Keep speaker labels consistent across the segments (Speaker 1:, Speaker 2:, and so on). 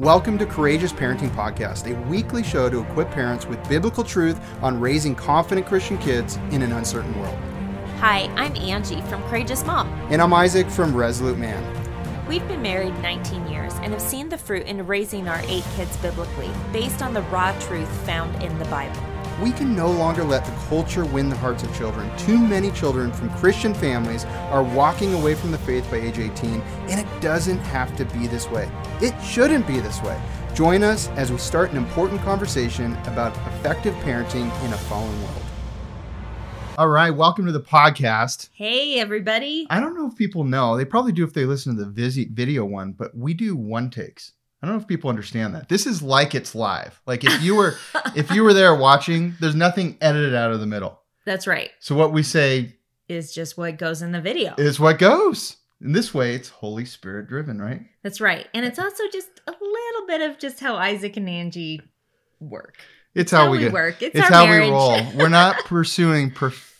Speaker 1: Welcome to Courageous Parenting Podcast, a weekly show to equip parents with biblical truth on raising confident Christian kids in an uncertain world.
Speaker 2: Hi, I'm Angie from Courageous Mom.
Speaker 1: And I'm Isaac from Resolute Man.
Speaker 2: We've been married 19 years and have seen the fruit in raising our eight kids biblically, based on the raw truth found in the Bible.
Speaker 1: We can no longer let the culture win the hearts of children. Too many children from Christian families are walking away from the faith by age 18, and it doesn't have to be this way. It shouldn't be this way. Join us as we start an important conversation about effective parenting in a fallen world. All right, welcome to the podcast.
Speaker 2: Hey, everybody.
Speaker 1: I don't know if people know. They probably do if they listen to the video one, but we do one takes. I don't know if people understand that. This is like it's live. Like if you were if you were there watching, there's nothing edited out of the middle.
Speaker 2: That's right.
Speaker 1: So what we say
Speaker 2: Is just what goes in the video.
Speaker 1: is what goes. In this way, it's Holy Spirit driven, right?
Speaker 2: That's right. And it's also just a little bit of just how Isaac and Angie work.
Speaker 1: It's how,
Speaker 2: How
Speaker 1: we,
Speaker 2: we work. It's
Speaker 1: It's
Speaker 2: our
Speaker 1: how
Speaker 2: marriage.
Speaker 1: we roll. We're not pursuing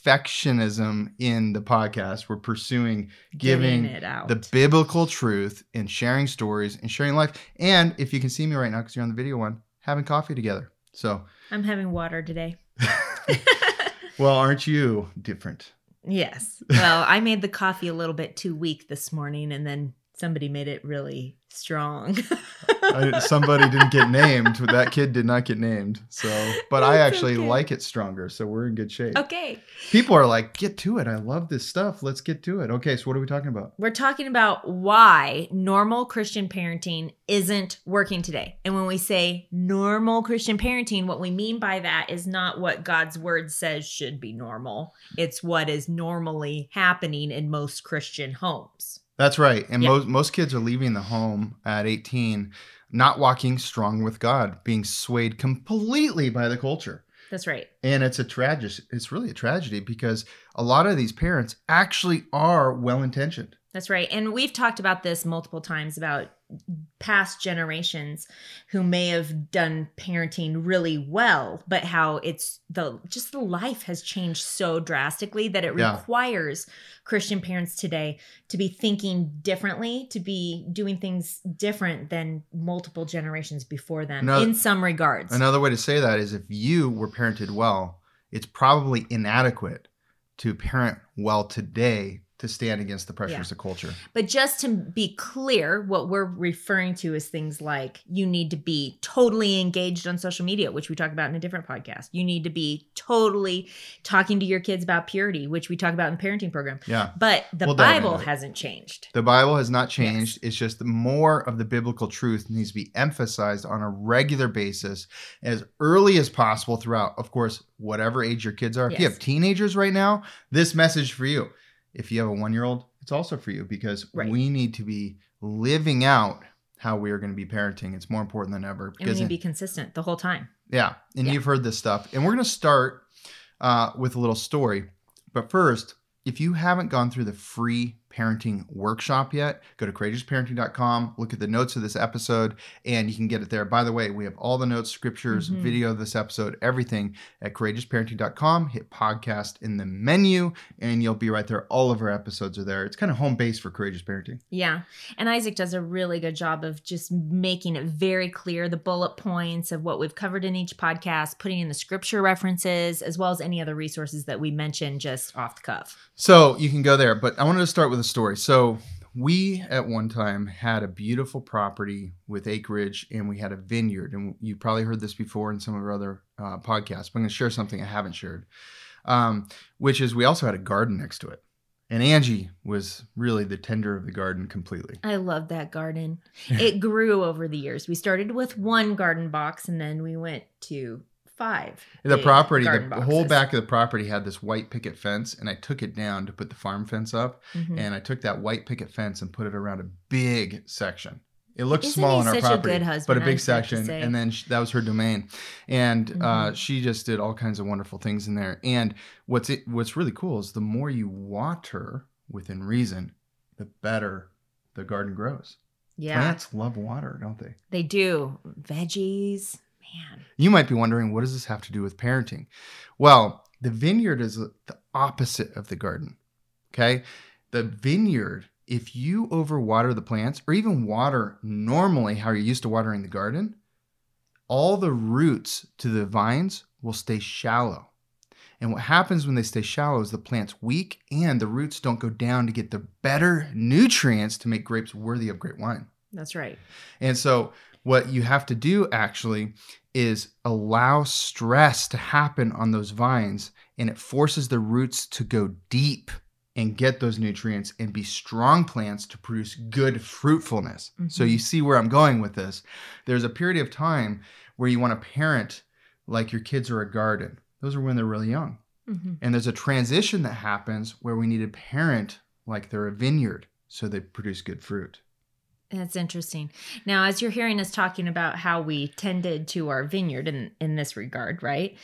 Speaker 1: perfectionism in the podcast. We're pursuing giving
Speaker 2: it out.
Speaker 1: the biblical truth and sharing stories and sharing life. And if you can see me right now, because you're on the video one, having coffee together. So,
Speaker 2: I'm having water today.
Speaker 1: well, aren't you different?
Speaker 2: Yes. Well, I made the coffee a little bit too weak this morning, and then somebody made it really strong.
Speaker 1: I, somebody didn't get named. That kid did not get named. So, but I actually
Speaker 2: okay.
Speaker 1: like it stronger. So we're in good shape.
Speaker 2: okay.
Speaker 1: People are like, get to it. I love this stuff. Let's get to it. Okay. So what are we talking about?
Speaker 2: We're talking about why normal Christian parenting isn't working today. And when we say normal Christian parenting, what we mean by that is not what God's word says should be normal, it's what is normally happening in most Christian homes.
Speaker 1: That's right. And
Speaker 2: Yeah.
Speaker 1: most most kids are leaving the home at 18, not walking strong with God, being swayed completely by the culture.
Speaker 2: That's right.
Speaker 1: And it's a tragedy. It's really a tragedy because a lot of these parents actually are well intentioned.
Speaker 2: That's right. And we've talked about this multiple times about past generations who may have done parenting really well, but how it's the just the life has changed so drastically that it
Speaker 1: Yeah.
Speaker 2: requires Christian parents today to be thinking differently, to be doing things different than multiple generations before them
Speaker 1: Another-
Speaker 2: in some regards.
Speaker 1: Another way to say that is if you were parented well, it's probably inadequate to parent well today to stand against the pressures of culture.
Speaker 2: But just to be clear, what we're referring to is things like you need to be totally engaged on social media, which we talk about in a different podcast. You need to be totally talking to your kids about purity, which we talk about in the parenting program.
Speaker 1: Yeah.
Speaker 2: But the
Speaker 1: We'll
Speaker 2: Bible hasn't changed.
Speaker 1: The Bible has not changed. It's just more of the biblical truth needs to be emphasized on a regular basis as early as possible throughout. Of course, whatever age your kids are. If you have teenagers right now, this message for you. If you have a one year old, it's also for you because
Speaker 2: Right.
Speaker 1: we need to be living out how we are going to be parenting. It's more important than ever.
Speaker 2: And we need to be consistent the whole time.
Speaker 1: yeah, and
Speaker 2: Yeah.
Speaker 1: you've heard this stuff. And we're going to start uh, with a little story. But first, if you haven't gone through the free parenting workshop yet, go to courageousparenting.com, look at the notes of this episode, and you can get it there. By the way, we have all the notes, scriptures,
Speaker 2: Mhm.
Speaker 1: video of this episode, everything at courageousparenting.com. Hit podcast in the menu, and you'll be right there. All of our episodes are there. It's kind of home base for courageous parenting.
Speaker 2: Yeah. And Isaac does a really good job of just making it very clear the bullet points of what we've covered in each podcast, putting in the scripture references, as well as any other resources that we mentioned just off the cuff.
Speaker 1: So you can go there, but I wanted to start with a story. So we at one time had a beautiful property with acreage and we had a vineyard. And you probably heard this before in some of our other uh, podcasts, but I'm going to share something I haven't shared, um, which is we also had a garden next to it. And Angie was really the tender of the garden completely.
Speaker 2: I love that garden. It grew over the years. We started with one garden box and then we went to five.
Speaker 1: The property, the, the whole back of the property had this white picket fence, and I took it down to put the farm fence up.
Speaker 2: Mhm.
Speaker 1: and I took that white picket fence and put it around a big section. It looked
Speaker 2: Isn't
Speaker 1: small on our
Speaker 2: such a
Speaker 1: property,
Speaker 2: good
Speaker 1: but
Speaker 2: husband,
Speaker 1: a big section, and then sh- that was her domain, and uh,
Speaker 2: Mhm.
Speaker 1: she just did all kinds of wonderful things in there. And what's it, what's really cool is the more you water within reason, the better the garden grows.
Speaker 2: Yeah,
Speaker 1: Plants love water, don't they?
Speaker 2: they do. Veggies, man.
Speaker 1: You might be wondering, what does this have to do with parenting? Well, the vineyard is the opposite of the garden. Okay. The vineyard if you overwater the plants or even water normally how you're used to watering the garden, all the roots to the vines will stay shallow. And what happens when they stay shallow is the plant's weak and the roots don't go down to get the better nutrients to make grapes worthy of great wine.
Speaker 2: That's right.
Speaker 1: And so, what you have to do actually is allow stress to happen on those vines, and it forces the roots to go deep and get those nutrients and be strong plants to produce good fruitfulness. So,
Speaker 2: Mhm.
Speaker 1: you see where I'm going with this. There's a period of time where you want to parent like your kids are a garden, those are when they're really young.
Speaker 2: hmm
Speaker 1: And there's a transition that happens where we need to parent like they're a vineyard so they produce good fruit.
Speaker 2: That's interesting. Now, as you're hearing us talking about how we tended to our vineyard in, in this regard, right?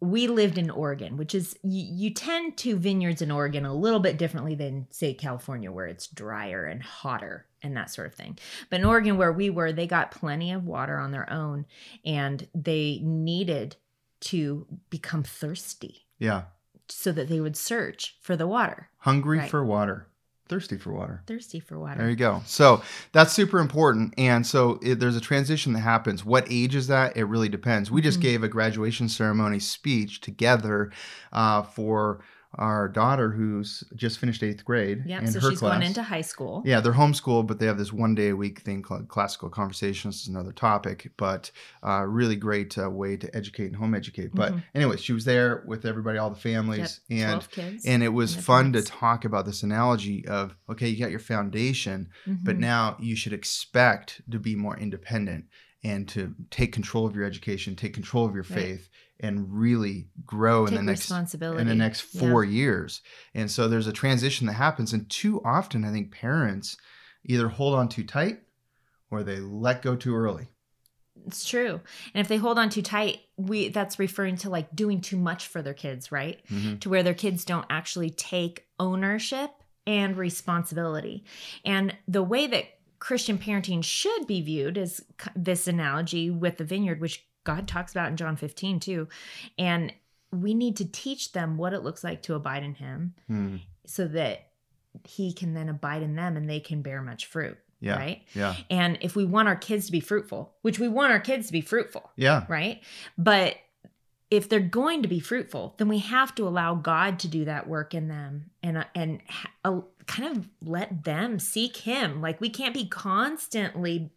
Speaker 2: We lived in Oregon, which is you, you tend to vineyards in Oregon a little bit differently than, say, California, where it's drier and hotter and that sort of thing. But in Oregon, where we were, they got plenty of water on their own and they needed to become thirsty
Speaker 1: Yeah.
Speaker 2: so that they would search for the water.
Speaker 1: Hungry
Speaker 2: Right.
Speaker 1: for water, thirsty for water.
Speaker 2: Thirsty for water.
Speaker 1: There you go. So that's super important. And so it, there's a transition that happens. What age is that? It really depends. We just
Speaker 2: Mhm.
Speaker 1: gave a graduation ceremony speech together uh, for our daughter who's just finished eighth grade. Yeah,
Speaker 2: So she's
Speaker 1: class.
Speaker 2: going into high school.
Speaker 1: Yeah, they're homeschooled, but they have this one day a week thing called classical conversations. Is another topic, but uh, really great uh, way to educate and home educate. But
Speaker 2: Mhm.
Speaker 1: anyway, she was there with everybody, all the
Speaker 2: Yep.
Speaker 1: families, and
Speaker 2: kids.
Speaker 1: and it was
Speaker 2: and
Speaker 1: fun to talk about this analogy of okay, you got your foundation, but
Speaker 2: Mhm.
Speaker 1: now you should expect to be more independent and to take control of your education, take control of your
Speaker 2: Right.
Speaker 1: And really grow in the next
Speaker 2: responsibility
Speaker 1: in the next
Speaker 2: Yeah.
Speaker 1: four years. And so there's a transition that happens. And too often, I think parents either hold on too tight or they let go too early.
Speaker 2: It's true. And if they hold on too tight, we that's referring to like doing too much for their kids, right?
Speaker 1: Mhm.
Speaker 2: To where their kids don't actually take ownership and responsibility. And the way that Christian parenting should be viewed is this analogy with the vineyard, which God talks about in John 15 too. And we need to teach them what it looks like to abide in Him
Speaker 1: Hmm.
Speaker 2: so that He can then abide in them and they can bear much fruit.
Speaker 1: Yeah.
Speaker 2: Right.
Speaker 1: Yeah.
Speaker 2: And if we want our kids to be fruitful, which we want our kids to be fruitful,
Speaker 1: Yeah.
Speaker 2: right? But if they're going to be fruitful, then we have to allow God to do that work in them and uh, and uh, kind of let them seek him. Like we can't be constantly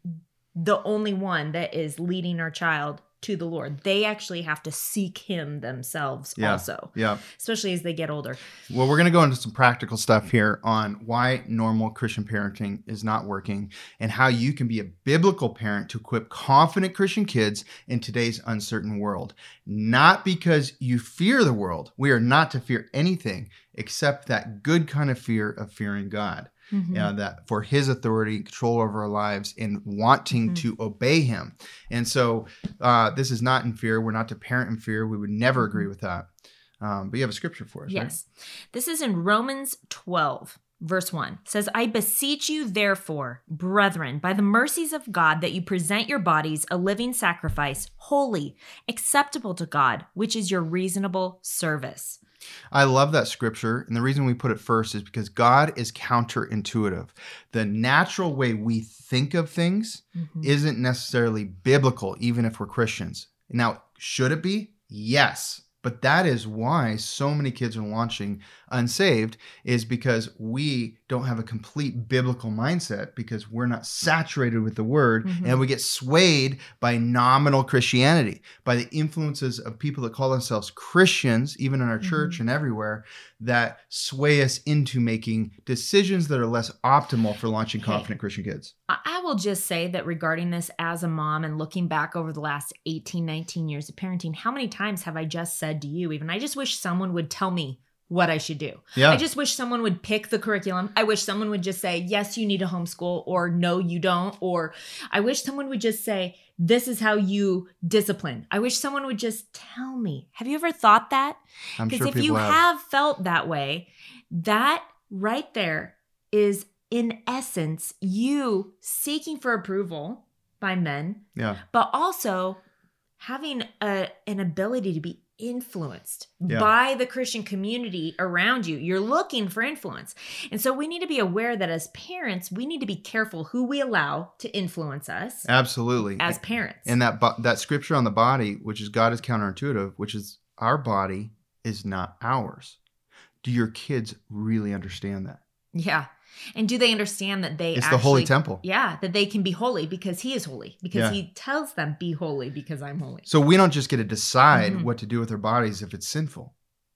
Speaker 2: the only one that is leading our child to the Lord. They actually have to seek him themselves
Speaker 1: Yeah.
Speaker 2: also,
Speaker 1: Yeah.
Speaker 2: especially as they get older.
Speaker 1: Well, we're going to go into some practical stuff here on why normal Christian parenting is not working and how you can be a biblical parent to equip confident Christian kids in today's uncertain world. Not because you fear the world. We are not to fear anything except that good kind of fear of fearing God.
Speaker 2: Mhm.
Speaker 1: uh, that for his authority, and control over our lives, and wanting
Speaker 2: Mhm.
Speaker 1: to obey him. And so uh, this is not in fear. We're not to parent in fear. We would never agree with that. Um, but you have a scripture for us, right?
Speaker 2: Yes. This is in Romans 12, verse 1. Says, I beseech you, therefore, brethren, by the mercies of God, that you present your bodies a living sacrifice, holy, acceptable to God, which is your reasonable service.
Speaker 1: I love that scripture. And the reason we put it first is because God is counterintuitive. The natural way we think of things
Speaker 2: Mhm.
Speaker 1: isn't necessarily biblical, even if we're Christians. Now, should it be? Yes. But that is why so many kids are launching unsaved, is because we don't have a complete biblical mindset because we're not saturated with the word
Speaker 2: Mhm.
Speaker 1: and we get swayed by nominal Christianity, by the influences of people that call themselves Christians, even in our church
Speaker 2: Mhm.
Speaker 1: and everywhere, that sway us into making decisions that are less optimal for launching
Speaker 2: Hey.
Speaker 1: confident Christian kids.
Speaker 2: I will just say that regarding this as a mom and looking back over the last 18, 19 years of parenting, how many times have I just said to you, even, I just wish someone would tell me what I should do.
Speaker 1: Yeah.
Speaker 2: I just wish someone would pick the curriculum. I wish someone would just say, yes, you need to homeschool, or no, you don't. Or I wish someone would just say, this is how you discipline. I wish someone would just tell me. Have you ever thought that? Because
Speaker 1: sure
Speaker 2: if you
Speaker 1: have.
Speaker 2: have felt that way, that right there is in essence you seeking for approval by men,
Speaker 1: Yeah.
Speaker 2: but also having a, an ability to be influenced
Speaker 1: Yeah.
Speaker 2: by the Christian community around you. You're looking for influence. And so we need to be aware that as parents, we need to be careful who we allow to influence us
Speaker 1: Absolutely.
Speaker 2: as parents.
Speaker 1: and that bo- that scripture on the body, which is God is counterintuitive, which is our body is not ours. Do your kids really understand that?
Speaker 2: yeah. And do they understand that they
Speaker 1: It's
Speaker 2: actually
Speaker 1: the holy temple.
Speaker 2: Yeah, that they can be holy because he is holy. Because
Speaker 1: Yeah.
Speaker 2: he tells them, be holy because I'm holy.
Speaker 1: So we don't just get to decide
Speaker 2: Mhm.
Speaker 1: what to do with our bodies if it's sinful.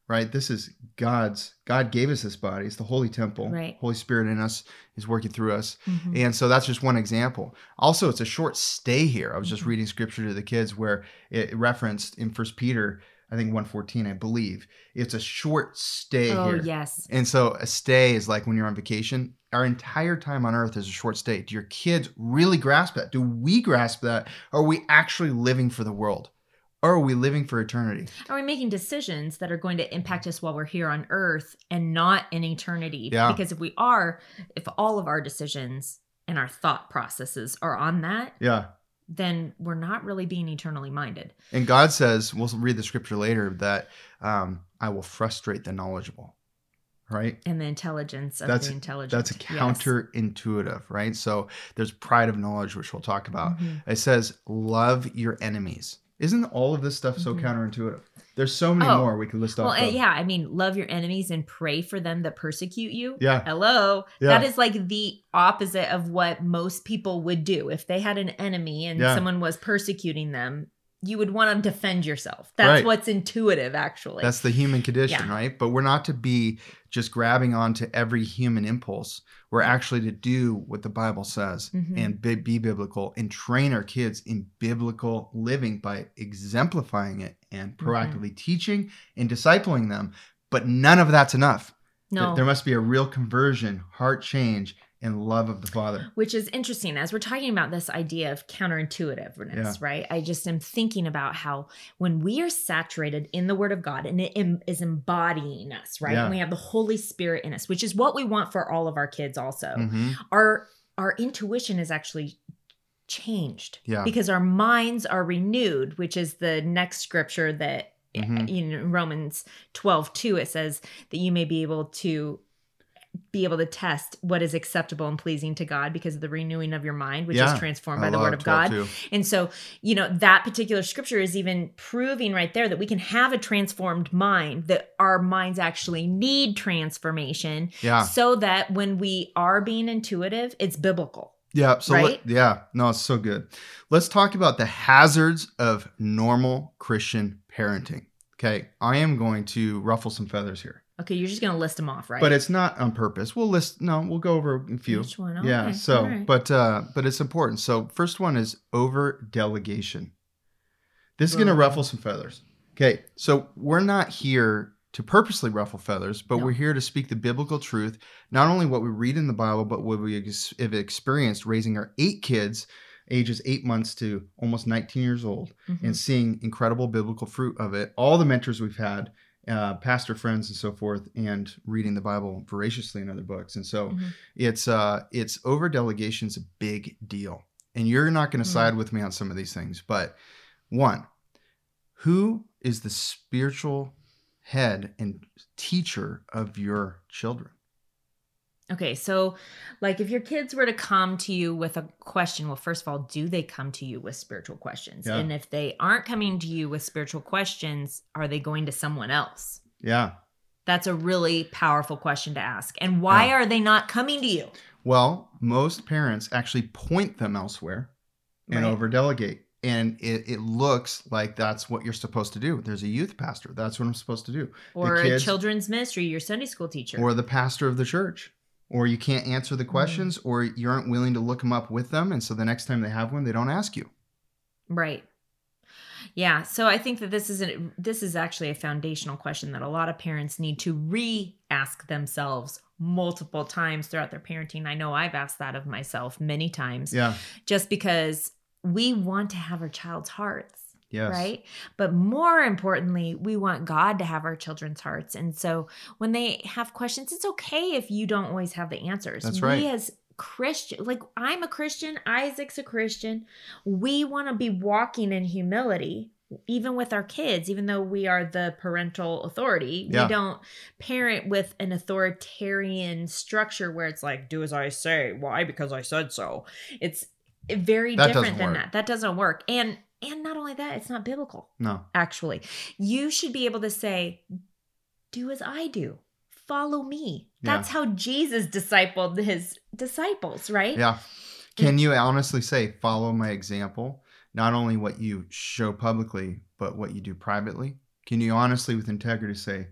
Speaker 1: Right? This is God's God gave us this body. It's the holy temple.
Speaker 2: Right.
Speaker 1: Holy Spirit in us is working through us.
Speaker 2: Mhm.
Speaker 1: And so that's just one example. Also, it's a short stay here. I was just
Speaker 2: Mhm.
Speaker 1: reading scripture to the kids where it referenced in First Peter, I think 114, I believe. It's a short stay
Speaker 2: Oh,
Speaker 1: here.
Speaker 2: yes.
Speaker 1: And so a stay is like when you're on vacation. Our entire time on earth is a short stay. Do your kids really grasp that? Do we grasp that? Are we actually living for the world? Or are we living for eternity?
Speaker 2: Are we making decisions that are going to impact us while we're here on earth and not in eternity?
Speaker 1: Yeah.
Speaker 2: Because if we are, if all of our decisions and our thought processes are on that,
Speaker 1: Yeah.
Speaker 2: Then we're not really being eternally minded.
Speaker 1: And God says, we'll read the scripture later, that um, I will frustrate the knowledgeable. Right?
Speaker 2: And the intelligence of
Speaker 1: That's-
Speaker 2: the intelligent.
Speaker 1: That's a counterintuitive, right? So there's pride of knowledge, which we'll talk about.
Speaker 2: Mhm.
Speaker 1: It says, love your enemies. Isn't all of this stuff so
Speaker 2: Mhm.
Speaker 1: counterintuitive? There's so many
Speaker 2: Oh.
Speaker 1: more we could list
Speaker 2: Well,
Speaker 1: off.
Speaker 2: uh, yeah, I mean, love your enemies and pray for them that persecute you.
Speaker 1: Yeah.
Speaker 2: Hello.
Speaker 1: Yeah.
Speaker 2: That is like the opposite of what most people would do. If they had an enemy and
Speaker 1: Yeah.
Speaker 2: someone was persecuting them, you would want to defend yourself. That's
Speaker 1: Right.
Speaker 2: what's intuitive, actually.
Speaker 1: That's the human condition,
Speaker 2: Yeah.
Speaker 1: right? But we're not to be just grabbing onto every human impulse. We're actually to do what the Bible says
Speaker 2: Mhm.
Speaker 1: and be, be biblical and train our kids in biblical living by exemplifying it and
Speaker 2: Mm-hmm.
Speaker 1: proactively teaching and discipling them. But none of that's enough.
Speaker 2: No.
Speaker 1: There must be a real conversion, heart change, and love of the Father.
Speaker 2: Which is interesting as we're talking about this idea of counterintuitiveness,
Speaker 1: Yeah.
Speaker 2: right? I just am thinking about how when we are saturated in the Word of God and it em- is embodying us, right?
Speaker 1: Yeah.
Speaker 2: And we have the Holy Spirit in us, which is what we want for all of our kids also.
Speaker 1: Mhm.
Speaker 2: Our our intuition is actually changed
Speaker 1: Yeah.
Speaker 2: because our minds are renewed, which is the next scripture that
Speaker 1: Mhm.
Speaker 2: in Romans 12, 2, it says that you may be able to be able to test what is acceptable and pleasing to God because of the renewing of your mind, which
Speaker 1: Yeah.
Speaker 2: is transformed
Speaker 1: I
Speaker 2: by the word of God.
Speaker 1: too.
Speaker 2: And so, you know, that particular scripture is even proving right there that we can have a transformed mind, that our minds actually need transformation
Speaker 1: Yeah.
Speaker 2: so that when we are being intuitive, it's biblical.
Speaker 1: Yeah. So
Speaker 2: Right?
Speaker 1: let- yeah, no, it's so good. Let's talk about the hazards of normal Christian parenting. Okay, I am going to ruffle some feathers here,
Speaker 2: Okay, you're just going to list them off, right?
Speaker 1: but it's not on purpose. We'll list. No, we'll go over a few.
Speaker 2: Each one.
Speaker 1: yeah.
Speaker 2: Okay,
Speaker 1: So,
Speaker 2: right.
Speaker 1: but uh, but it's important. So, first one is over delegation. This is going to ruffle some feathers. Okay, so we're not here to purposely ruffle feathers, but
Speaker 2: No.
Speaker 1: we're here to speak the biblical truth, not only what we read in the Bible, but what we ex- have experienced raising our eight kids, ages eight months to almost 19 years old,
Speaker 2: Mhm.
Speaker 1: and seeing incredible biblical fruit of it. All the mentors we've had, uh, pastor friends and so forth, and reading the Bible voraciously in other books. And so
Speaker 2: Mhm.
Speaker 1: it's uh it's over delegation's a big deal. And you're not going to
Speaker 2: Mm.
Speaker 1: side with me on some of these things, but one, who is the spiritual head and teacher of your children?
Speaker 2: Okay, so like if your kids were to come to you with a question, well, first of all, do they come to you with spiritual questions?
Speaker 1: Yeah.
Speaker 2: And if they aren't coming to you with spiritual questions, are they going to someone else?
Speaker 1: Yeah.
Speaker 2: That's a really powerful question to ask. And why
Speaker 1: Yeah.
Speaker 2: are they not coming to you?
Speaker 1: Well, most parents actually point them elsewhere and
Speaker 2: Right.
Speaker 1: over delegate. And it, it looks like that's what you're supposed to do. There's a youth pastor. That's what I'm supposed to do.
Speaker 2: Or a children's ministry, your Sunday school teacher.
Speaker 1: or the pastor of the church or you can't answer
Speaker 2: Mm-hmm.
Speaker 1: the questions or you aren't willing to look them up with them and so the next time they have one they don't ask you
Speaker 2: Right. Yeah, so I think that this is a, this is actually a foundational question that a lot of parents need to re-ask themselves multiple times throughout their parenting. I know I've asked that of myself many times
Speaker 1: yeah
Speaker 2: just because we want to have our child's hearts.
Speaker 1: Yes
Speaker 2: Right. But more importantly, we want God to have our children's hearts. And so when they have questions, it's okay if you don't always have the answers.
Speaker 1: That's right.
Speaker 2: We as Christian, like I'm a Christian, Isaac's a Christian. We want to be walking in humility even with our kids, even though we are the parental authority,
Speaker 1: Yeah.
Speaker 2: we don't parent with an authoritarian structure where it's like, do as I say. Why? Because I said so. It's very
Speaker 1: That
Speaker 2: different than
Speaker 1: work.
Speaker 2: that. That doesn't work. And and not only that, it's not biblical,
Speaker 1: No.
Speaker 2: actually. You should be able to say, do as I do. Follow me.
Speaker 1: Yeah.
Speaker 2: That's how Jesus discipled his disciples, right?
Speaker 1: Yeah. Can you honestly say, follow my example? Not only what you show publicly, but what you do privately? Can you honestly, with integrity, say,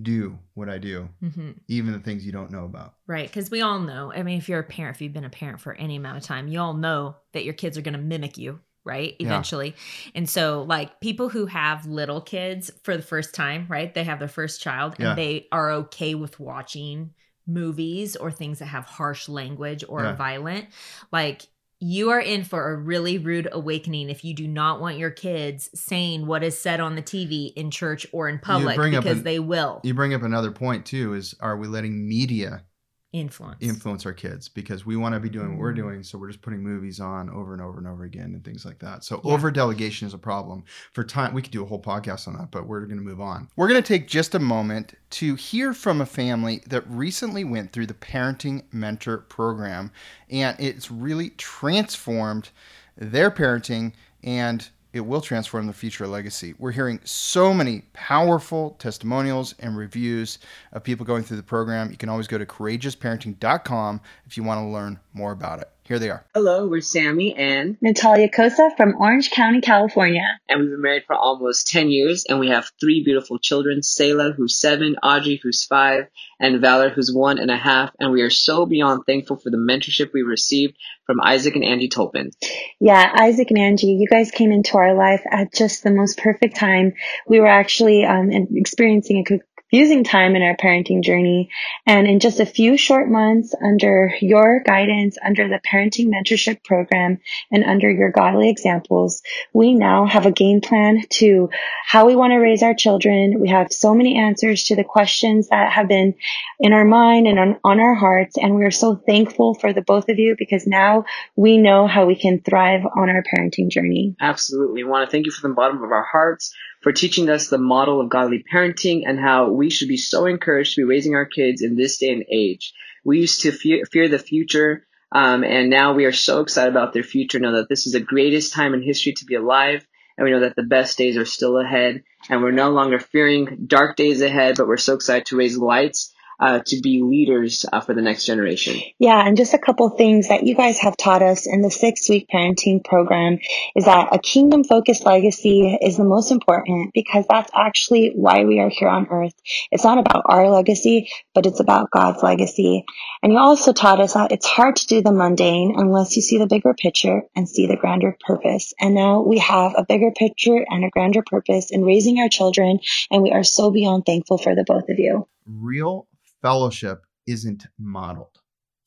Speaker 1: do what I do,
Speaker 2: hmm
Speaker 1: even the things you don't know about?
Speaker 2: Right. Because we all know, I mean, if you're a parent, if you've been a parent for any amount of time, you all know that your kids are going to mimic you, right?
Speaker 1: Yeah.
Speaker 2: Eventually. And so, like, people who have little kids for the first time, right? They have their first child
Speaker 1: Yeah.
Speaker 2: and they are okay with watching movies or things that have harsh language or
Speaker 1: Yeah.
Speaker 2: violent. Like, you are in for a really rude awakening if you do not want your kids saying what is said on the TV in church or in public because
Speaker 1: an-
Speaker 2: they will
Speaker 1: You bring up another point, too, is are we letting media
Speaker 2: influence.
Speaker 1: influence our kids because we want to be doing what we're
Speaker 2: Mm.
Speaker 1: doing. So we're just putting movies on over and over and over again and things like that. So
Speaker 2: Yeah.
Speaker 1: over delegation is a problem. For time, we could do a whole podcast on that, but we're going to move on. We're going to take just a moment to hear from a family that recently went through the Parenting Mentor program, and it's really transformed their parenting and it will transform the future legacy. We're hearing so many powerful testimonials and reviews of people going through the program. You can always go to courageousparenting.com if you want to learn more about it. Here they are.
Speaker 3: Hello, we're Sammy and
Speaker 4: Natalia Cosa from Orange County, California.
Speaker 3: and we've been married for almost 10 years and we have three beautiful children, Selah who's seven, Audrey who's five, and Valor who's one and a half. And we are so beyond thankful for the mentorship we received from Isaac and Angie Tolpin.
Speaker 4: Yeah, Isaac and Angie, you guys came into our life at just the most perfect time. We were actually um, experiencing a confusing time in our parenting journey. And in just a few short months, under your guidance, under the parenting mentorship program, and under your godly examples, we now have a game plan to how we want to raise our children. We have so many answers to the questions that have been in our mind and on, on our hearts. And we are so thankful for the both of you because now we know how we can thrive on our parenting journey.
Speaker 3: Absolutely. We want to thank you from the bottom of our hearts for teaching us the model of godly parenting and how we should be so encouraged to be raising our kids in this day and age. We used to fear, fear the future, um, and now we are so excited about their future. Know that this is the greatest time in history to be alive, and we know that the best days are still ahead. And we're no longer fearing dark days ahead, but we're so excited to raise lights uh, to be leaders uh, for the next generation.
Speaker 4: Yeah, and just a couple things that you guys have taught us in the six week parenting program is that a kingdom focused legacy is the most important because that's actually why we are here on earth. It's not about our legacy, but it's about God's legacy. And you also taught us that it's hard to do the mundane unless you see the bigger picture and see the grander purpose. And now we have a bigger picture and a grander purpose in raising our children, and we are so beyond thankful for the both of you.
Speaker 1: Real fellowship isn't modeled.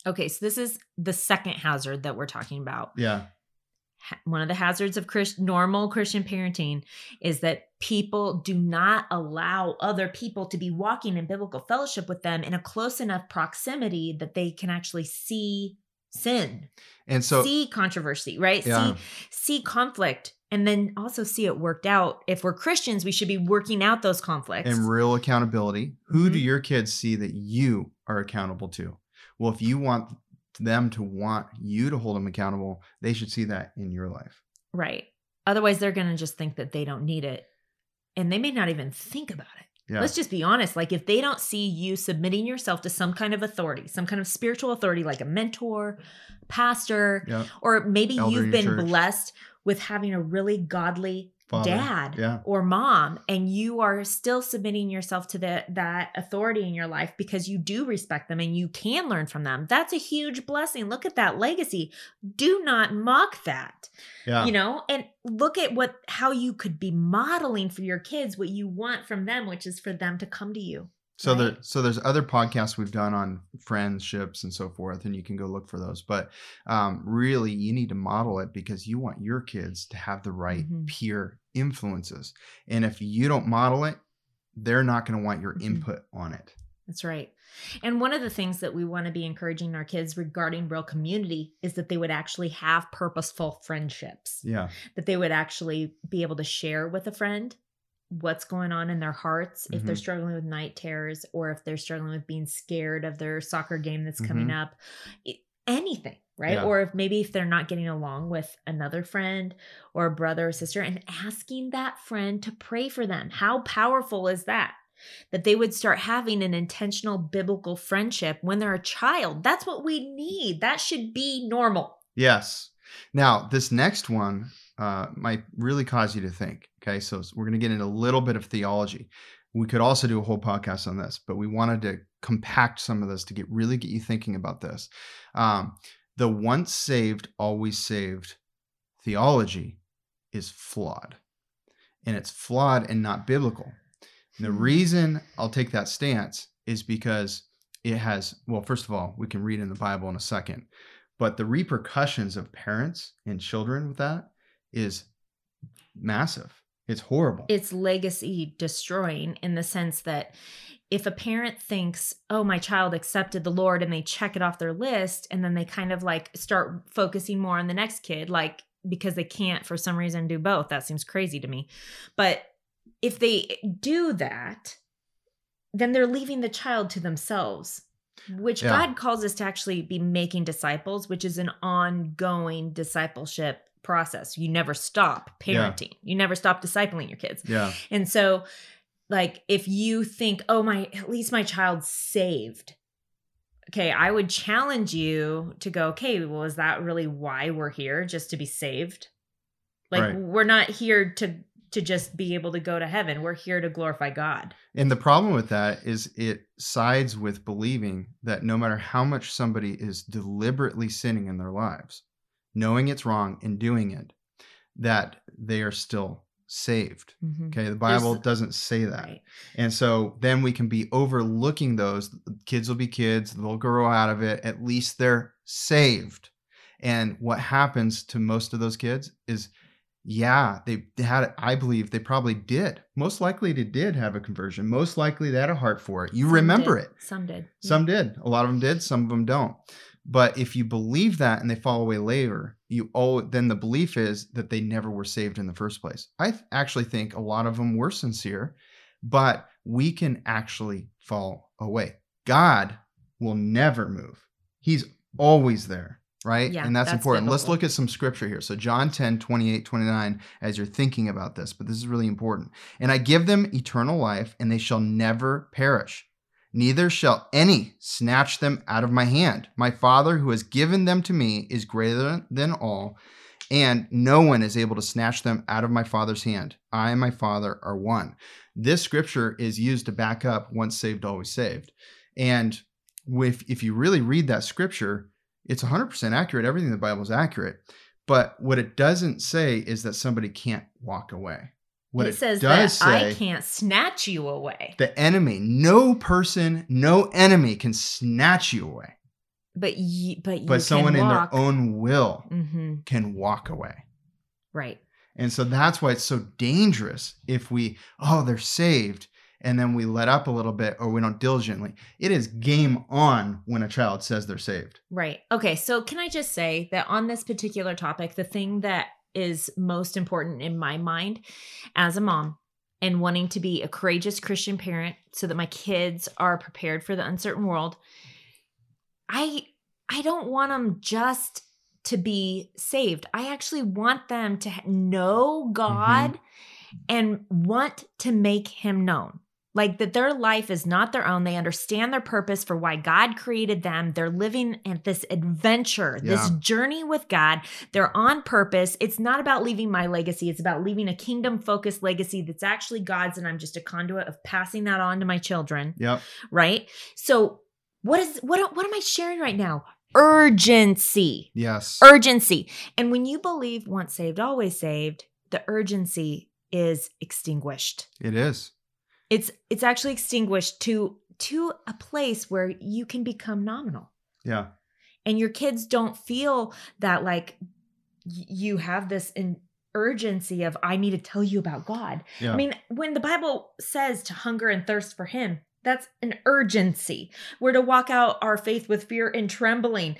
Speaker 2: Okay, so this is the second hazard that we're talking about.
Speaker 1: Yeah.
Speaker 2: One of the hazards of Christ- normal Christian parenting is that people do not allow other people to be walking in biblical fellowship with them in a close enough proximity that they can actually see sin,
Speaker 1: And so,
Speaker 2: see controversy, right?
Speaker 1: Yeah.
Speaker 2: See see conflict and then also see it worked out. If we're Christians, we should be working out those conflicts.
Speaker 1: and real accountability. Who do
Speaker 2: Mhm.
Speaker 1: your kids see that you are accountable to? Well, if you want them to want you to hold them accountable, they should see that in your life.
Speaker 2: right. Otherwise, they're going to just think that they don't need it. And they may not even think about it.
Speaker 1: Yeah.
Speaker 2: Let's just be honest. Like, if they don't see you submitting yourself to some kind of authority, some kind of spiritual authority, like a mentor, pastor,
Speaker 1: yeah.
Speaker 2: or maybe
Speaker 1: Elder
Speaker 2: you've been
Speaker 1: church.
Speaker 2: blessed with having a really godly
Speaker 1: Father.
Speaker 2: dad
Speaker 1: Yeah.
Speaker 2: or mom, and you are still submitting yourself to the, that authority in your life because you do respect them and you can learn from them. That's a huge blessing. Look at that legacy. Do not mock that
Speaker 1: Yeah.
Speaker 2: you know and look at what how you could be modeling for your kids what you want from them which is for them to come to you
Speaker 1: So there, so there's other podcasts we've done on friendships and so forth, and you can go look for those. But um, really, you need to model it because you want your kids to have the right
Speaker 2: Mhm.
Speaker 1: peer influences. And if you don't model it, they're not going to want your
Speaker 2: Mhm.
Speaker 1: input on it.
Speaker 2: That's right. And one of the things that we want to be encouraging our kids regarding real community is that they would actually have purposeful friendships,
Speaker 1: Yeah.
Speaker 2: that they would actually be able to share with a friend what's going on in their hearts if they're
Speaker 1: Mhm.
Speaker 2: struggling with night terrors or if they're struggling with being scared of their soccer game that's coming up I- anything right?
Speaker 1: Yeah.
Speaker 2: or if maybe if they're not getting along with another friend or a brother or sister and asking that friend to pray for them. How powerful is that? That they would start having an intentional biblical friendship when they're a child. That's what we need. That should be normal.
Speaker 1: Yes. Now, this next one uh, might really cause you to think. Okay. So we're going to get into a little bit of theology. We could also do a whole podcast on this, but we wanted to compact some of this to get really get you thinking about this. Um, the once saved, always saved theology is flawed. And it's flawed and not biblical. And the
Speaker 2: Hmm.
Speaker 1: reason I'll take that stance is because it has, well, first of all, we can read in the Bible in a second, but the repercussions of parents and children with that is massive. It's horrible.
Speaker 2: it's legacy destroying in the sense that if a parent thinks, oh, my child accepted the Lord and they check it off their list, and then they kind of like start focusing more on the next kid, like because they can't for some reason do both, that seems crazy to me. But if they do that, then they're leaving the child to themselves, which
Speaker 1: Yeah.
Speaker 2: God calls us to actually be making disciples, which is an ongoing discipleship process. You never stop
Speaker 1: Yeah.
Speaker 2: parenting, you never stop discipling your kids.
Speaker 1: yeah.
Speaker 2: And so, like, if you think, oh, my, at least my child's saved. Okay, I would challenge you to go, okay, well, is that really why we're here? Just to be saved? Like,
Speaker 1: Right.
Speaker 2: we're not here to to just be able to go to heaven. We're here to glorify God.
Speaker 1: And the problem with that is it sides with believing that no matter how much somebody is deliberately sinning in their lives, knowing it's wrong and doing it, that they are still saved. Mm-hmm. Okay, the Bible
Speaker 2: There's-
Speaker 1: doesn't say that.
Speaker 2: Right.
Speaker 1: And so then we can be overlooking those. Kids will be kids, they'll grow out of it. At least they're saved. And what happens to most of those kids is, yeah, they had. I believe they probably did. Most likely they did have a conversion. Most likely they had a heart for it. You
Speaker 2: Some
Speaker 1: remember
Speaker 2: did.
Speaker 1: it.
Speaker 2: Some did. Yeah.
Speaker 1: Some did. A lot of them did. Some of them don't. But if you believe that and they fall away later, you oh then the belief is that they never were saved in the first place. I th- actually think a lot of them were sincere, but we can actually fall away. God will never move. He's always there, right?
Speaker 2: Yeah,
Speaker 1: and that's,
Speaker 2: that's
Speaker 1: important. Let's look at some scripture here. So John 10, 28, 29, as you're thinking about this, but this is really important. And I give them eternal life, and they shall never perish neither shall any snatch them out of my hand. My Father who has given them to me is greater than all, and no one is able to snatch them out of my Father's hand. I and my Father are one. This scripture is used to back up once saved, always saved. And if, if you really read that scripture, it's 100% accurate. Everything in the Bible is accurate. But what it doesn't say is that somebody can't walk away. What
Speaker 2: it, says
Speaker 1: does
Speaker 2: that I can't snatch you away.
Speaker 1: the enemy. No person, no enemy can snatch you away.
Speaker 2: But you, but you
Speaker 1: But someone in their own will
Speaker 2: hmm
Speaker 1: can walk away.
Speaker 2: Right.
Speaker 1: And so that's why it's so dangerous if we, oh, they're saved, and then we let up a little bit or we don't diligently. It is game on when a child says they're saved.
Speaker 2: Right. Okay. So, can I just say that on this particular topic, the thing that is most important in my mind as a mom and wanting to be a courageous Christian parent so that my kids are prepared for the uncertain world, I I don't want them just to be saved. I actually want them to know mm-hmm. God and want to make him known. Like that their life is not their own. They understand their purpose for why God created them. They're living at this adventure, this journey with God. They're on purpose. It's not about leaving my legacy. It's about leaving a kingdom focused legacy that's actually God's. And I'm just a conduit of passing that on to my children.
Speaker 1: Yep.
Speaker 2: Right. So, what is, what, what am I sharing right now? Urgency
Speaker 1: Yes.
Speaker 2: urgency. And when you believe once saved, always saved, the urgency is extinguished.
Speaker 1: it is.
Speaker 2: It's it's actually extinguished to to a place where you can become nominal.
Speaker 1: Yeah.
Speaker 2: And your kids don't feel that like you have this in urgency of I need to tell you about God.
Speaker 1: Yeah.
Speaker 2: I mean, when the Bible says to hunger and thirst for him, That's an urgency. We're to walk out our faith with fear and trembling.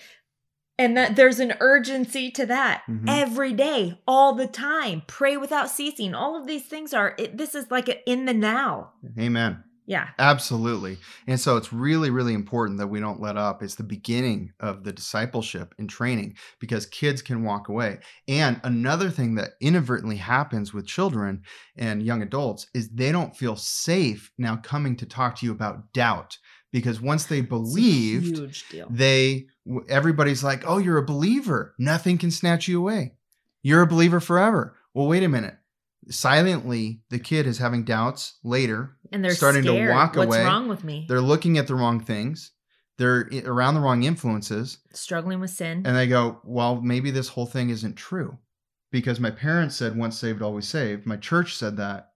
Speaker 2: And that there's an urgency to that
Speaker 1: Mhm.
Speaker 2: every day, all the time. Pray without ceasing. All of these things are, it, this is like a, in the now.
Speaker 1: Amen.
Speaker 2: Yeah.
Speaker 1: Absolutely. And so it's really, really important that we don't let up. It's the beginning of the discipleship and training because kids can walk away. And another thing that inadvertently happens with children and young adults is they don't feel safe now coming to talk to you about doubt because once they believed, they everybody's like, "Oh, you're a believer. Nothing can snatch you away. You're a believer forever." Well, wait a minute. Silently, the kid is having doubts later.
Speaker 2: and they're
Speaker 1: starting to
Speaker 2: scared.
Speaker 1: walk
Speaker 2: What's
Speaker 1: away.
Speaker 2: wrong with me?
Speaker 1: They're looking at the wrong things. They're around the wrong influences,
Speaker 2: Struggling with sin.
Speaker 1: and they go, "Well, maybe this whole thing isn't true." Because my parents said once saved always saved. My church said that.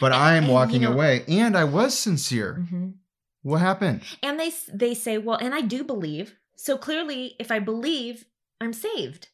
Speaker 1: But
Speaker 2: and, you
Speaker 1: walking
Speaker 2: know-
Speaker 1: away and I was sincere.
Speaker 2: hmm
Speaker 1: What happened?
Speaker 2: And they they say, well, and I do believe. So clearly, if I believe, I'm saved.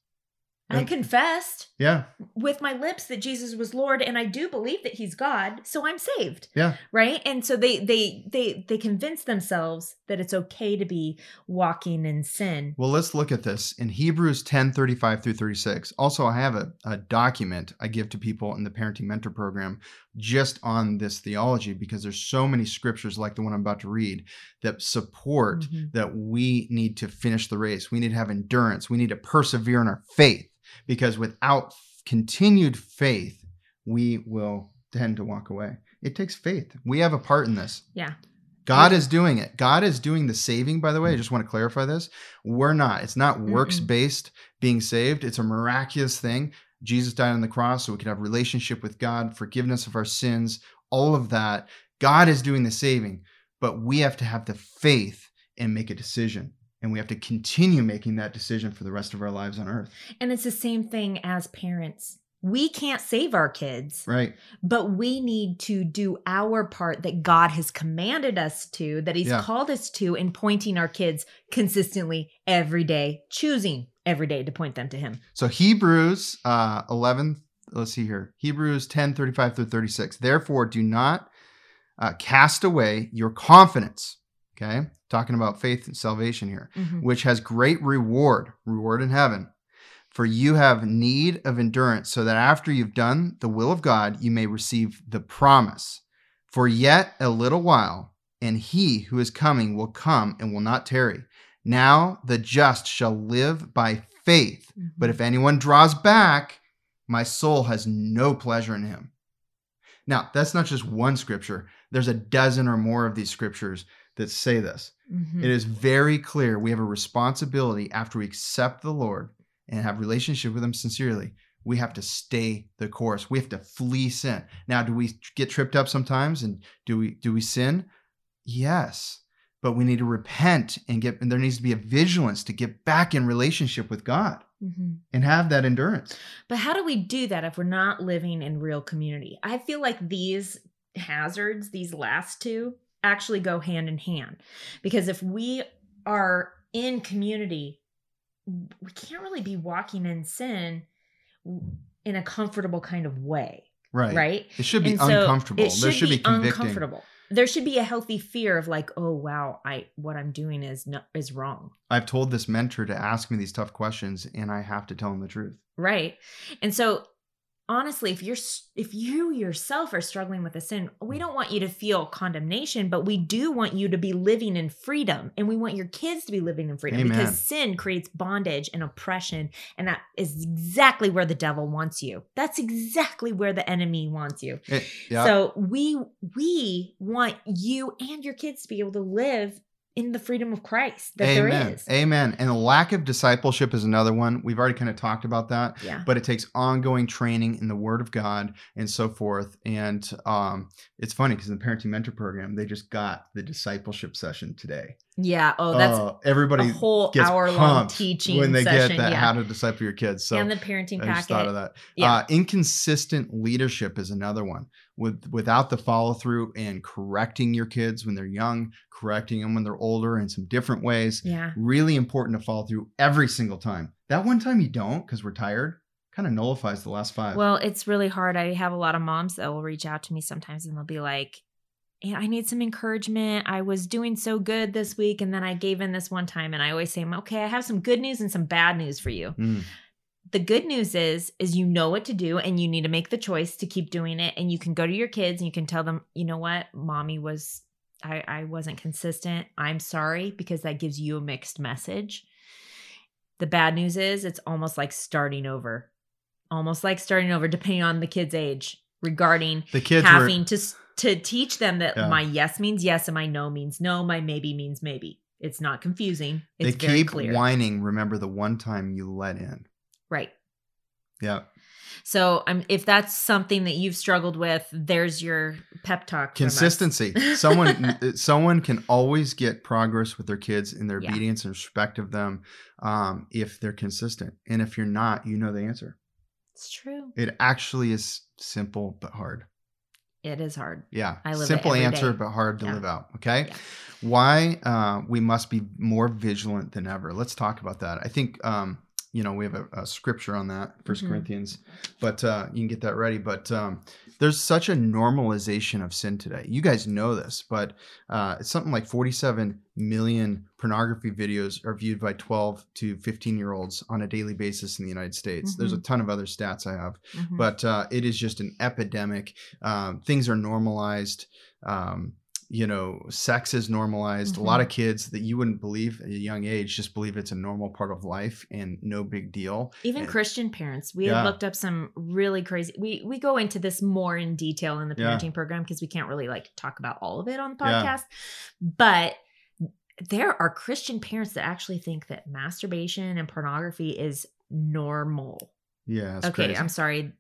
Speaker 2: I confessed
Speaker 1: Yeah.
Speaker 2: with my lips that Jesus was Lord, and I do believe that He's God, so I'm saved.
Speaker 1: Yeah.
Speaker 2: Right. And so they they they they convince themselves that it's okay to be walking in sin.
Speaker 1: Well, let's look at this in Hebrews 10 35 through 36. Also, I have a, a document I give to people in the Parenting Mentor Program just on this theology because there's so many scriptures like the one I'm about to read that support
Speaker 2: Mhm.
Speaker 1: that we need to finish the race. We need to have endurance. We need to persevere in our faith because without continued faith, we will tend to walk away. It takes faith. We have a part in this.
Speaker 2: Yeah.
Speaker 1: God is doing it. God is doing the saving, by the way. I just want to clarify this. We're not. It's not works based being saved. It's a miraculous thing. Jesus died on the cross so we could have relationship with God, forgiveness of our sins, all of that. God is doing the saving, but we have to have the faith and make a decision. And we have to continue making that decision for the rest of our lives on earth.
Speaker 2: And it's the same thing as parents. We can't save our kids.
Speaker 1: Right.
Speaker 2: but we need to do our part that God has commanded us to, that He's
Speaker 1: Yeah.
Speaker 2: called us to, in pointing our kids consistently every day, choosing every day to point them to Him.
Speaker 1: So Hebrews uh, 11, let's see here. Hebrews 10, 35 through 36. Therefore, do not uh, cast away your confidence. Okay. Talking about faith and salvation here, which has great reward, reward in heaven. For you have need of endurance, so that after you've done the will of God, you may receive the promise. For yet a little while, and he who is coming will come and will not tarry. Now the just shall live by faith. But if anyone draws back, my soul has no pleasure in him. Now, that's not just one scripture. There's a dozen or more of these scriptures that say this.
Speaker 2: Mhm.
Speaker 1: It is very clear we have a responsibility after we accept the Lord and have relationship with him sincerely. We have to stay the course. We have to flee sin. Now, do we get tripped up sometimes and do we do we sin? Yes. But we need to repent and get and there needs to be a vigilance to get back in relationship with God
Speaker 2: Mhm.
Speaker 1: and have that endurance.
Speaker 2: But how do we do that if we're not living in real community? I feel like these hazards, these last two, actually go hand in hand. Because if we are in community, we can't really be walking in sin in a comfortable kind of way,
Speaker 1: Right.
Speaker 2: right?
Speaker 1: It should be
Speaker 2: And so
Speaker 1: uncomfortable.
Speaker 2: It should,
Speaker 1: there should be,
Speaker 2: be,
Speaker 1: convicting.
Speaker 2: uncomfortable. There should be a healthy fear of like, oh wow, I what I'm doing is no, is wrong.
Speaker 1: I've told this mentor to ask me these tough questions and I have to tell him the truth.
Speaker 2: right and so honestly if you're if you yourself are struggling with a sin we don't want you to feel condemnation but we do want you to be living in freedom and we want your kids to be living in freedom
Speaker 1: Amen.
Speaker 2: because sin creates bondage and oppression and that is exactly where the devil wants you that's exactly where the enemy wants you
Speaker 1: It- yeah.
Speaker 2: so we we want you and your kids to be able to live in the freedom of christ that
Speaker 1: Amen.
Speaker 2: there is
Speaker 1: Amen. And the lack of discipleship is another one. We've already kind of talked about that.
Speaker 2: yeah
Speaker 1: but it takes ongoing training in the word of god and so forth and um, it's funny because in the parenting mentor program they just got the discipleship session today
Speaker 2: yeah oh that's
Speaker 1: Uh, everybody
Speaker 2: a whole
Speaker 1: gets
Speaker 2: hour long teaching
Speaker 1: when they
Speaker 2: session,
Speaker 1: get that
Speaker 2: yeah.
Speaker 1: how to disciple your kids so
Speaker 2: and the parenting
Speaker 1: I just thought of that.
Speaker 2: Yeah.
Speaker 1: Uh, inconsistent leadership is another one. With without the follow through and correcting your kids when they're young, correcting them when they're older in some different ways.
Speaker 2: Yeah.
Speaker 1: Really important to follow through every single time. That one time you don't because we're tired, kind of nullifies the last five.
Speaker 2: Well, it's really hard. I have a lot of moms that will reach out to me sometimes and they'll be like, "Yeah, I need some encouragement. I was doing so good this week, and then I gave in this one time. And I always say, okay, I have some good news and some bad news for you.
Speaker 1: Mm.
Speaker 2: The good news is, is you know what to do, and you need to make the choice to keep doing it. And you can go to your kids and you can tell them, you know what, mommy was, I, I wasn't consistent. I'm sorry because that gives you a mixed message. The bad news is, it's almost like starting over, almost like starting over, depending on the kid's age regarding
Speaker 1: The kids were
Speaker 2: having to s- to teach them that
Speaker 1: Yeah.
Speaker 2: my yes means yes and my no means no, my maybe means maybe. It's not confusing.
Speaker 1: they
Speaker 2: It's very
Speaker 1: keep
Speaker 2: clear.
Speaker 1: whining. Remember the one time you let in.
Speaker 2: Right.
Speaker 1: Yeah.
Speaker 2: So um, if that's something that you've struggled with, there's your pep talk.
Speaker 1: Consistency. someone someone can always get progress with their kids in their
Speaker 2: Yeah.
Speaker 1: obedience and respect of them um, if they're consistent. And if you're not, you know the answer.
Speaker 2: It's true.
Speaker 1: It actually is simple but hard.
Speaker 2: It is hard.
Speaker 1: Yeah.
Speaker 2: I live
Speaker 1: Simple answer
Speaker 2: day.
Speaker 1: but hard to
Speaker 2: Yeah.
Speaker 1: live out. Okay.
Speaker 2: Yeah.
Speaker 1: Why uh, we must be more vigilant than ever. Let's talk about that. I think um, you know we have a, a scripture on that, First
Speaker 2: Mhm.
Speaker 1: Corinthians, but uh, you can get that ready. But um, there's such a normalization of sin today. You guys know this, but uh, it's something like 47 million pornography videos are viewed by 12 to 15 year olds on a daily basis in the United States. There's a
Speaker 2: Mm-hmm.
Speaker 1: ton of other stats I have
Speaker 2: Mhm.
Speaker 1: but uh, it is just an epidemic. Um, things are normalized. Um, you know, sex is normalized. A
Speaker 2: Mm-hmm.
Speaker 1: lot of kids that you wouldn't believe at a young age just believe it's a normal part of life and no big deal.
Speaker 2: even
Speaker 1: and-
Speaker 2: Christian parents, we
Speaker 1: Yeah.
Speaker 2: looked up some really crazy. We we go into this more in detail in the
Speaker 1: Yeah.
Speaker 2: parenting program because we can't really like talk about all of it on the
Speaker 1: Yeah.
Speaker 2: podcast. But there are Christian parents that actually think that masturbation and pornography is normal.
Speaker 1: Yeah.
Speaker 2: Okay,
Speaker 1: crazy.
Speaker 2: I'm sorry,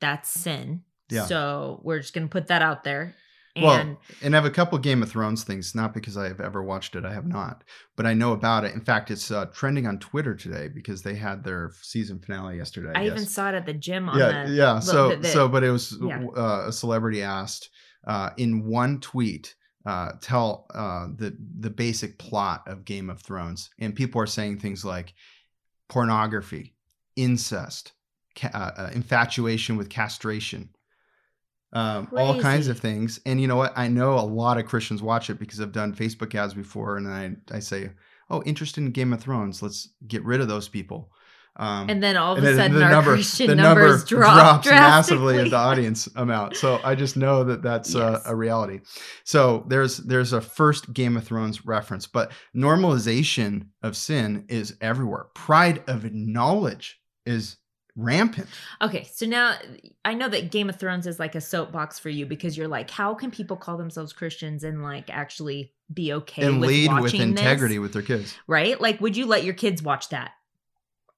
Speaker 2: that's sin.
Speaker 1: Yeah.
Speaker 2: So we're just gonna put that out there. And
Speaker 1: Well, and I have a couple Game of Thrones things, not because I have ever watched it, I have not, but I know about it. In fact, it's uh, trending on Twitter today because they had their season finale yesterday.
Speaker 2: I even saw it at the gym on
Speaker 1: yeah,
Speaker 2: the
Speaker 1: yeah. So,
Speaker 2: the- the-
Speaker 1: so, but it was
Speaker 2: yeah.
Speaker 1: uh, a celebrity asked uh, in one tweet, uh, tell uh, the the basic plot of Game of Thrones, and people are saying things like pornography, incest, ca- uh, uh, infatuation with castration. Um, all kinds of things, and you know what? I know a lot of Christians watch it because I've done Facebook ads before, and I I say, "Oh, interested in Game of Thrones? Let's get rid of those people." Um,
Speaker 2: and then all of a sudden
Speaker 1: the
Speaker 2: our
Speaker 1: number
Speaker 2: Christian
Speaker 1: the
Speaker 2: numbers
Speaker 1: number
Speaker 2: drop
Speaker 1: drops massively of the audience amount. So I just know that that's
Speaker 2: Yes.
Speaker 1: a, a reality. So there's there's a first Game of Thrones reference, but normalization of sin is everywhere. Pride of knowledge is rampant.
Speaker 2: Okay, so now I know that Game of Thrones is like a soapbox for you because you're like, how can people call themselves Christians and like actually be okay
Speaker 1: and
Speaker 2: with
Speaker 1: lead with integrity
Speaker 2: this?
Speaker 1: with their kids.
Speaker 2: right? Like, would you let your kids watch that?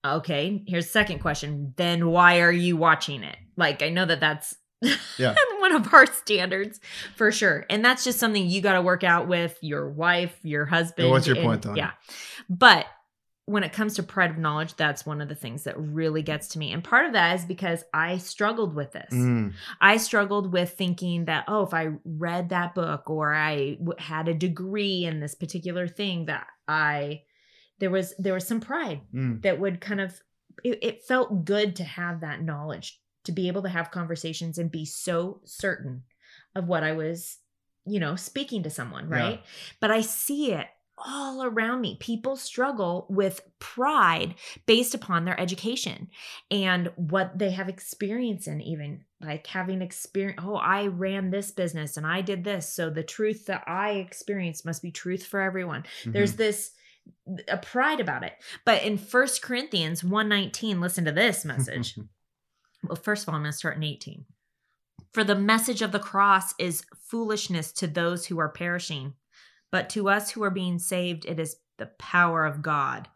Speaker 2: Okay, here's the second question. Then why are you watching it? Like, I know that that's
Speaker 1: Yeah.
Speaker 2: one of our standards for sure, and that's just something you got to work out with your wife, your husband.
Speaker 1: what's your
Speaker 2: and-
Speaker 1: point, Tony?
Speaker 2: Yeah, but when it comes to pride of knowledge, that's one of the things that really gets to me. And part of that is because I struggled with this.
Speaker 1: Mm,
Speaker 2: I struggled with thinking that, oh, if I read that book or I w- had a degree in this particular thing, that I, there was, there was some pride
Speaker 1: mm.
Speaker 2: that would kind of, it, it felt good to have that knowledge, to be able to have conversations and be so certain of what I was, you know, speaking to someone,
Speaker 1: Yeah.
Speaker 2: right? But I see it all around me. People struggle with pride based upon their education and what they have experience in, even like having experience. Oh, I ran this business and I did this. So the truth that I experienced must be truth for everyone. There's
Speaker 1: Mhm.
Speaker 2: this a pride about it. But in First Corinthians 119, listen to this message. Well, first of all, I'm going to start in 18. For the message of the cross is foolishness to those who are perishing, but to us who are being saved, it is the power of God.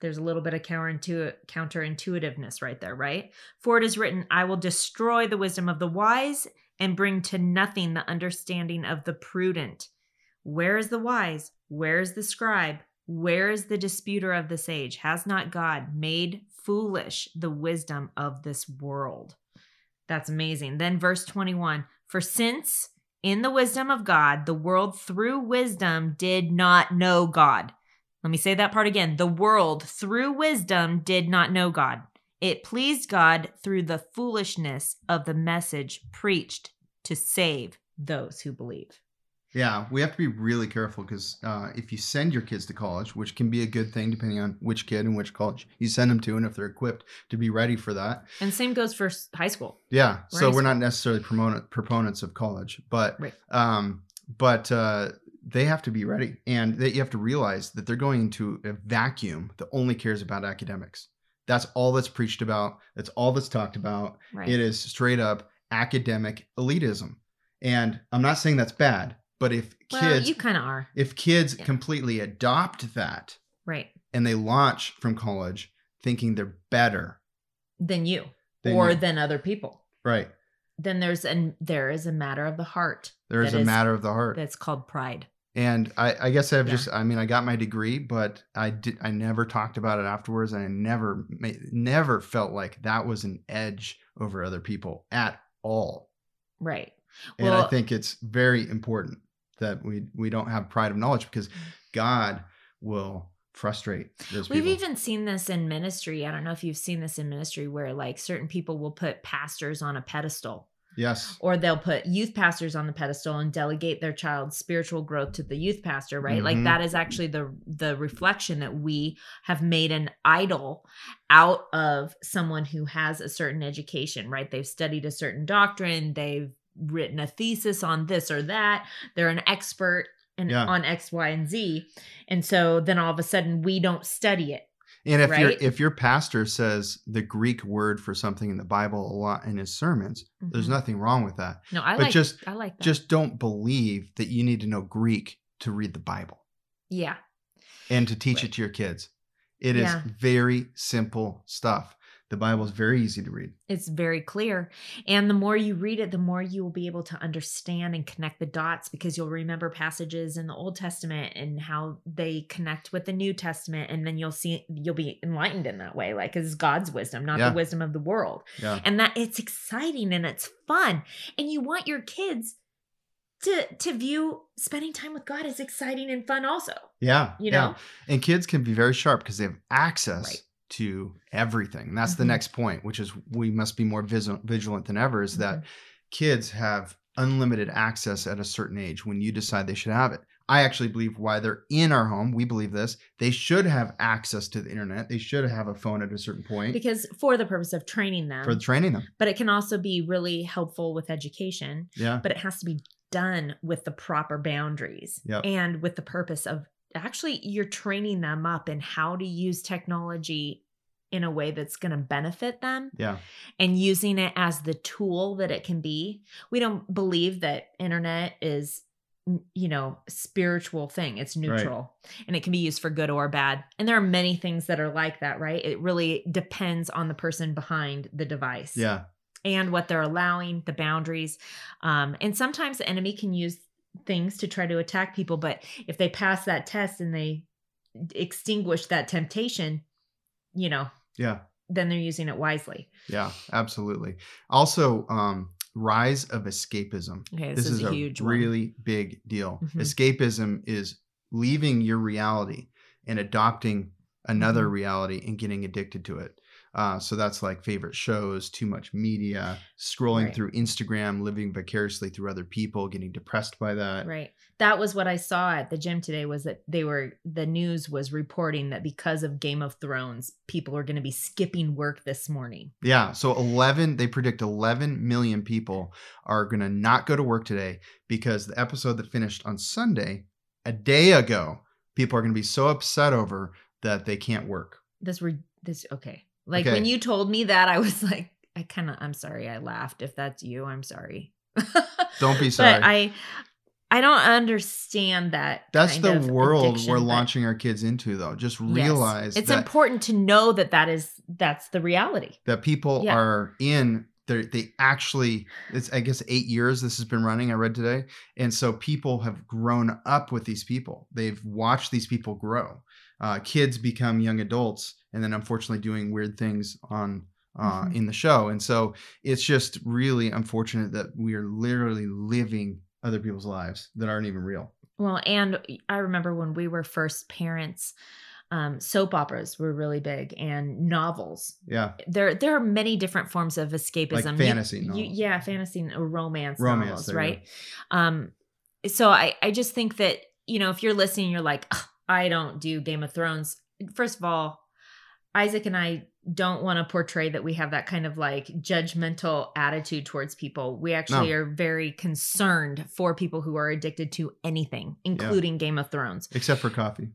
Speaker 2: There's a little bit of counterintu- counterintuitiveness right there, right? For it is written, I will destroy the wisdom of the wise and bring to nothing the understanding of the prudent. Where is the wise? Where is the scribe? Where is the disputer of this age? Has not God made foolish the wisdom of this world? That's amazing. Then, verse 21 For since in the wisdom of God, the world through wisdom did not know God. Let me say that part again. The world through wisdom did not know God. It pleased God through the foolishness of the message preached to save those who believe.
Speaker 1: Yeah, we have to be really careful because uh, if you send your kids to college, which can be a good thing depending on which kid and which college you send them to, and if they're equipped to be ready for that.
Speaker 2: And same goes for high school.
Speaker 1: Yeah, so we're not necessarily proponent, proponents of college, but
Speaker 2: Right.
Speaker 1: um, but uh, they have to be ready, and that you have to realize that they're going into a vacuum that only cares about academics. That's all that's preached about. That's all that's talked about.
Speaker 2: Right.
Speaker 1: It is straight up academic elitism, and I'm not saying that's bad, but if
Speaker 2: well,
Speaker 1: kids
Speaker 2: you kind of are.
Speaker 1: if kids
Speaker 2: Yeah.
Speaker 1: completely adopt that
Speaker 2: Right.
Speaker 1: and they launch from college thinking they're better
Speaker 2: Than you
Speaker 1: than
Speaker 2: or
Speaker 1: you-
Speaker 2: than other people.
Speaker 1: right
Speaker 2: Then there's an there is a matter of the heart.
Speaker 1: there is a matter of the heart
Speaker 2: that's called pride.
Speaker 1: and I, I guess I've
Speaker 2: Yeah.
Speaker 1: just I mean I got my degree but I did I never talked about it afterwards and I never never felt like that was an edge over other people at all
Speaker 2: Right.
Speaker 1: and I think it's very important that we we don't have pride of knowledge because God will frustrate those
Speaker 2: We've
Speaker 1: people
Speaker 2: even seen this in ministry. I don't know if you've seen this in ministry where like certain people will put pastors on a pedestal
Speaker 1: yes
Speaker 2: or they'll put youth pastors on the pedestal and delegate their child's spiritual growth to the youth pastor, right? Like
Speaker 1: Mhm.
Speaker 2: that is actually the the reflection that we have made an idol out of someone who has a certain education, right? They've studied a certain doctrine, they've written a thesis on this or that, they're an expert in,
Speaker 1: Yeah.
Speaker 2: on X, Y, and Z. And so then all of a sudden we don't study it.
Speaker 1: And if your if your pastor says the Greek word for something in the Bible a lot in his sermons, there's
Speaker 2: Mhm.
Speaker 1: nothing wrong with that.
Speaker 2: No, I
Speaker 1: but
Speaker 2: like
Speaker 1: just-
Speaker 2: I like that.
Speaker 1: Just don't believe that you need to know Greek to read the Bible
Speaker 2: yeah.
Speaker 1: and to teach
Speaker 2: Right.
Speaker 1: it to your kids. It is
Speaker 2: Yeah.
Speaker 1: very simple stuff. The Bible is very easy to read.
Speaker 2: It's very clear. And the more you read it, the more you will be able to understand and connect the dots because you'll remember passages in the Old Testament and how they connect with the New Testament. And then you'll see, you'll be enlightened in that way, like it's God's wisdom, not
Speaker 1: Yeah.
Speaker 2: the wisdom of the world.
Speaker 1: Yeah.
Speaker 2: And that it's exciting and it's fun. And you want your kids to to view spending time with God as exciting and fun also.
Speaker 1: Yeah.
Speaker 2: You
Speaker 1: yeah.
Speaker 2: know?
Speaker 1: And kids can be very sharp because they have access
Speaker 2: Right.
Speaker 1: To everything. And that's the
Speaker 2: Mhm.
Speaker 1: next point, which is we must be more vis- vigilant than ever, is that
Speaker 2: Mhm.
Speaker 1: kids have unlimited access at a certain age when you decide they should have it. I actually believe why they're in our home, we believe this, they should have access to the internet. They should have a phone at a certain point
Speaker 2: because for the purpose of training them.
Speaker 1: for training them.
Speaker 2: but it can also be really helpful with education.
Speaker 1: Yeah.
Speaker 2: but it has to be done with the proper boundaries
Speaker 1: Yep.
Speaker 2: and with the purpose of actually you're training them up in how to use technology in a way that's going to benefit them
Speaker 1: Yeah.
Speaker 2: and using it as the tool that it can be we don't believe that internet is you know spiritual thing it's neutral and it can be used for good or bad and there are many things that are like that right it really depends on the person behind the device
Speaker 1: Yeah.
Speaker 2: and what they're allowing, the boundaries. Um, and sometimes the enemy can use things to try to attack people, but if they pass that test and they extinguish that temptation, you know,
Speaker 1: Yeah.
Speaker 2: then they're using it wisely.
Speaker 1: Yeah. Absolutely. Also, um, rise of escapism.
Speaker 2: Okay, this, is, a huge one.
Speaker 1: really big deal.
Speaker 2: Mhm.
Speaker 1: Escapism is leaving your reality and adopting another
Speaker 2: Mhm.
Speaker 1: reality and getting addicted to it. Uh, so that's like favorite shows, too much media, scrolling
Speaker 2: Right.
Speaker 1: through Instagram, living vicariously through other people, getting depressed by that.
Speaker 2: Right. That was what I saw at the gym today was that they were the news was reporting that because of Game of Thrones, people are going to be skipping work this morning.
Speaker 1: Yeah. So 11, they predict 11 million people are going to not go to work today because the episode that finished on Sunday, a day ago, people are going to be so upset over that they can't work.
Speaker 2: This were this okay. Like
Speaker 1: Okay.
Speaker 2: when you told me that, I was like, I kind of, I'm sorry, I laughed. If that's you, I'm sorry.
Speaker 1: Don't be sorry.
Speaker 2: But I, I don't understand that.
Speaker 1: That's the world we're
Speaker 2: but
Speaker 1: launching our kids into, though. Just
Speaker 2: yes.
Speaker 1: realize
Speaker 2: it's
Speaker 1: that,
Speaker 2: important to know that that is that's the reality.
Speaker 1: that people
Speaker 2: Yeah.
Speaker 1: are in. They they actually. It's I guess eight years this has been running. I read today, and so people have grown up with these people. They've watched these people grow. Uh, kids become young adults, and then unfortunately doing weird things on. Uh,
Speaker 2: Mhm.
Speaker 1: In the show, and so it's just really unfortunate that we are literally living other people's lives that aren't even real.
Speaker 2: Well, and I remember when we were first parents, um, soap operas were really big and novels.
Speaker 1: Yeah,
Speaker 2: There, there are many different forms of escapism. You-
Speaker 1: fantasy
Speaker 2: you-
Speaker 1: novels.
Speaker 2: yeah, fantasy romance,
Speaker 1: Romance,
Speaker 2: novels,
Speaker 1: there you
Speaker 2: right? Um, so I, I just think that, you know, if you're listening, you're like, "Ugh, I don't do Game of Thrones. First of all, Isaac and I don't want to portray that we have that kind of like judgmental attitude towards people. We actually
Speaker 1: No.
Speaker 2: are very concerned for people who are addicted to anything, including Game of Thrones.
Speaker 1: Except for coffee.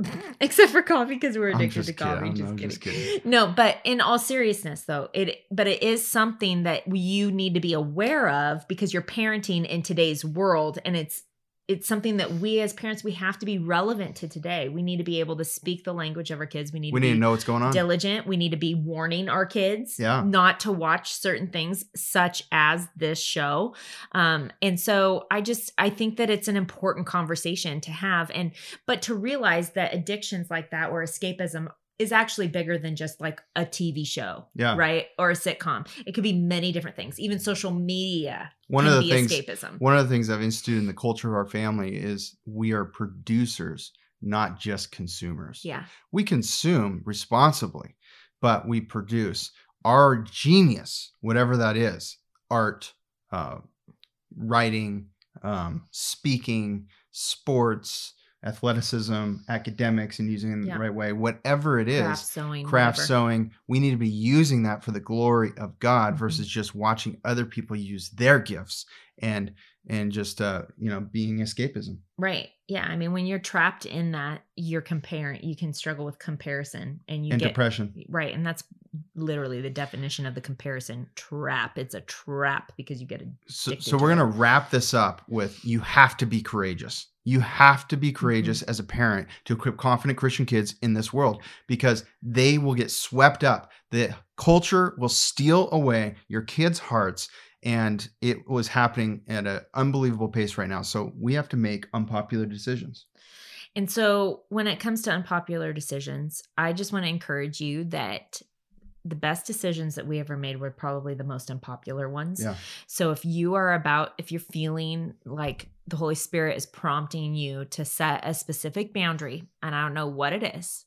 Speaker 2: Except for coffee because we're addicted to coffee.
Speaker 1: I'm-
Speaker 2: Just,
Speaker 1: I'm
Speaker 2: kidding.
Speaker 1: just kidding.
Speaker 2: No, but in all seriousness though, it but it is something that you need to be aware of because you're parenting in today's world and it's it's something that we as parents we have to be relevant to today. We need to be able to speak the language of our kids. We need
Speaker 1: We
Speaker 2: to
Speaker 1: need
Speaker 2: be
Speaker 1: to know what's going on.
Speaker 2: diligent. We need to be warning our kids
Speaker 1: Yeah.
Speaker 2: not to watch certain things such as this show. Um, and so I just I think that it's an important conversation to have and but to realize that addictions like that or escapism is actually bigger than just like a TV show,
Speaker 1: Yeah.
Speaker 2: right? Or a sitcom. It could be many different things. Even social media
Speaker 1: One of the things
Speaker 2: escapism.
Speaker 1: one of the things I've instituted in the culture of our family is we are producers, not just consumers.
Speaker 2: yeah.
Speaker 1: We consume responsibly, but we produce our genius, whatever that is, art, uh, writing, um, speaking, sports, athleticism, academics, and using it in
Speaker 2: Yeah.
Speaker 1: the right way, whatever it is,
Speaker 2: Craft sewing.
Speaker 1: craft
Speaker 2: whatever.
Speaker 1: sewing we need to be using that for the glory of god
Speaker 2: Mhm.
Speaker 1: versus just watching other people use their gifts and and just uh you know being escapism
Speaker 2: Right. Yeah. I mean, when you're trapped in that, you're comparing, you can struggle with comparison and you
Speaker 1: and
Speaker 2: get
Speaker 1: depression
Speaker 2: Right. And that's literally the definition of the comparison trap. It's a trap because you get a
Speaker 1: so,
Speaker 2: addicted
Speaker 1: so we're going to wrap this up with you have to be courageous you have to be courageous
Speaker 2: Mm-hmm.
Speaker 1: as a parent to equip confident christian kids in this world because they will get swept up. The culture will steal away your kids hearts and it was happening at an unbelievable pace right now. So we have to make unpopular decisions.
Speaker 2: And so when it comes to unpopular decisions, I just want to encourage you that the best decisions that we ever made were probably the most unpopular ones.
Speaker 1: Yeah.
Speaker 2: So if you are about, if you're feeling like the Holy Spirit is prompting you to set a specific boundary, and I don't know what it is,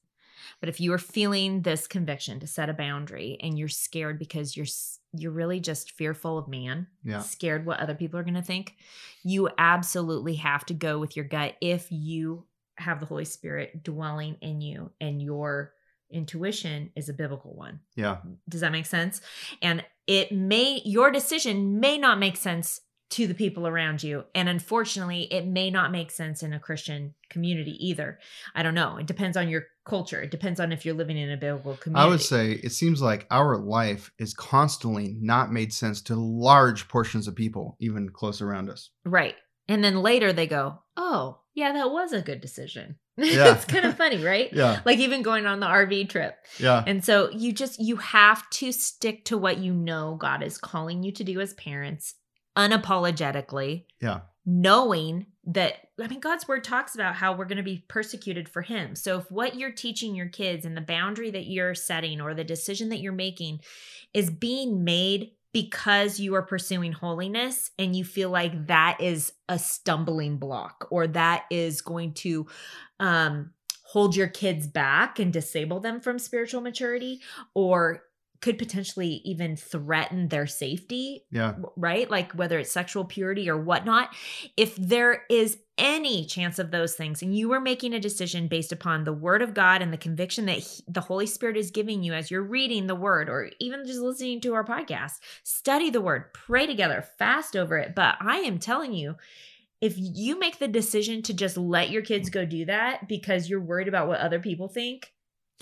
Speaker 2: but if you are feeling this conviction to set a boundary and you're scared because you're you're really just fearful of man,
Speaker 1: Yeah.
Speaker 2: scared what other people are going to think, you absolutely have to go with your gut if you have the Holy Spirit dwelling in you and your intuition is a biblical one.
Speaker 1: yeah
Speaker 2: Does that make sense? And it may, your decision may not make sense to the people around you. And unfortunately, it may not make sense in a Christian community either. I don't know. It depends on your culture. It depends on if you're living in a biblical community.
Speaker 1: I would say it seems like our life is constantly not made sense to large portions of people, even close around us.
Speaker 2: Right. And then later they go, oh, yeah, that was a good decision.
Speaker 1: Yeah.
Speaker 2: it's kind of funny, right?
Speaker 1: Yeah,
Speaker 2: Like even going on the RV trip.
Speaker 1: yeah,
Speaker 2: And so you just you have to stick to what you know God is calling you to do as parents unapologetically,
Speaker 1: yeah,
Speaker 2: knowing that I mean God's word talks about how we're going to be persecuted for him. So if what you're teaching your kids and the boundary that you're setting or the decision that you're making is being made because you are pursuing holiness and you feel like that is a stumbling block or that is going to um hold your kids back and disable them from spiritual maturity or could potentially even threaten their safety
Speaker 1: yeah.
Speaker 2: right? Like whether it's sexual purity or whatnot. If there is any chance of those things and you are making a decision based upon the word of God and the conviction that he- the Holy Spirit is giving you as you're reading the word or even just listening to our podcast, study the word, pray together, fast over it. But I am telling you, if you make the decision to just let your kids go do that because you're worried about what other people think,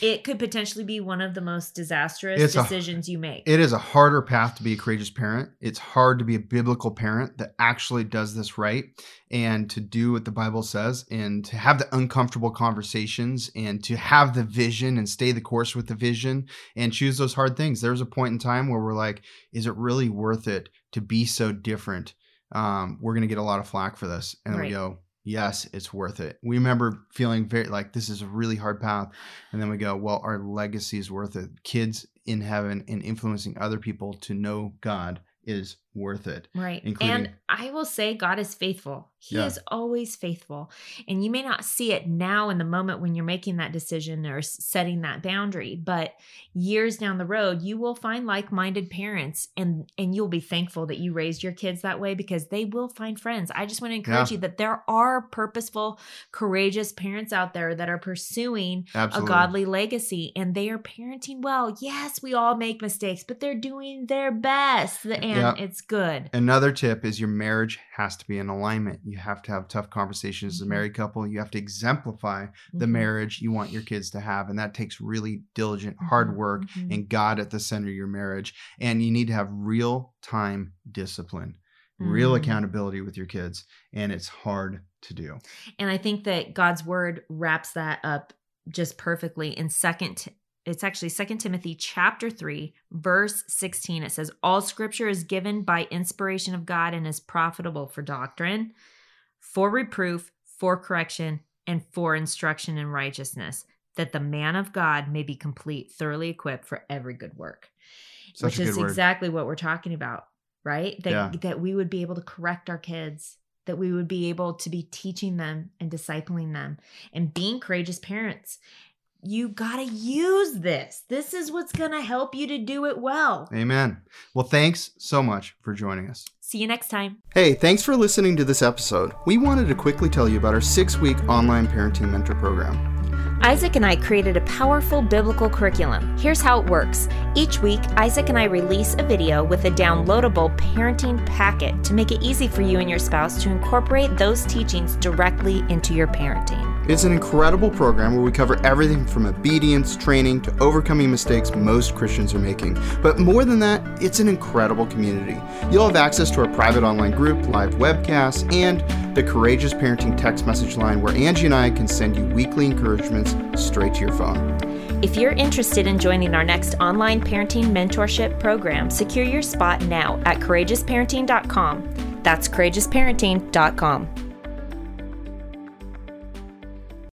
Speaker 2: it could potentially be one of the most disastrous
Speaker 1: It's a-
Speaker 2: decisions you make.
Speaker 1: It is a harder path to be a courageous parent. It's hard to be a biblical parent that actually does this right and to do what the Bible says and to have the uncomfortable conversations and to have the vision and stay the course with the vision and choose those hard things. There's a point in time where we're like, is it really worth it to be so different? Um, we're going to get a lot of flack for this. And then we go, yes, it's worth it. We remember feeling very like this is a really hard path. And then we go, well, our legacy is worth it. Kids in heaven and influencing other people to know God is worth it.
Speaker 2: Right.
Speaker 1: including-
Speaker 2: and I will say God is faithful. He
Speaker 1: Yeah.
Speaker 2: is always faithful. And you may not see it now in the moment when you're making that decision or setting that boundary, but years down the road, you will find like-minded parents and and you'll be thankful that you raised your kids that way because they will find friends. I just want to encourage
Speaker 1: Yeah.
Speaker 2: you that there are purposeful, courageous parents out there that are pursuing
Speaker 1: Absolutely.
Speaker 2: a godly legacy and they are parenting well. Yes, we all make mistakes, but they're doing their best and
Speaker 1: Yeah.
Speaker 2: it's good.
Speaker 1: Another tip is your marriage has to be in alignment. You have to have tough conversations as a
Speaker 2: Mhm.
Speaker 1: married couple. You have to exemplify the
Speaker 2: Mhm.
Speaker 1: marriage you want your kids to have. And that takes really diligent, hard
Speaker 2: Mhm.
Speaker 1: work
Speaker 2: Mhm.
Speaker 1: and God at the center of your marriage. And you need to have real time discipline, real
Speaker 2: Mm.
Speaker 1: accountability with your kids. And it's hard to do.
Speaker 2: And I think that God's word wraps that up just perfectly in second it's actually second Timothy chapter 3 verse 16 it says all scripture is given by inspiration of God and is profitable for doctrine for reproof for correction and for instruction in righteousness that the man of God may be complete thoroughly equipped for every good work
Speaker 1: Such
Speaker 2: which is
Speaker 1: word.
Speaker 2: exactly what we're talking about right that
Speaker 1: Yeah.
Speaker 2: that we would be able to correct our kids that we would be able to be teaching them and discipling them and being courageous parents you got to use this this is what's going to help you to do it well
Speaker 1: Amen. Well, thanks so much for joining us.
Speaker 2: see you next time
Speaker 1: Hey, thanks for listening to this episode. We wanted to quickly tell you about our six week online parenting mentor program.
Speaker 2: Isaac and I created a powerful biblical curriculum. Here's how it works. Each week, Isaac and I release a video with a downloadable parenting packet to make it easy for you and your spouse to incorporate those teachings directly into your parenting.
Speaker 1: It's an incredible program where we cover everything from obedience, training, to overcoming mistakes most Christians are making. But more than that, it's an incredible community. You'll have access to our private online group, live webcasts, and the Courageous Parenting text message line where Angie and I can send you weekly encouragements straight to your phone.
Speaker 2: If you're interested in joining our next online parenting mentorship program, secure your spot now at courageousparenting.com. That's courageousparenting.com.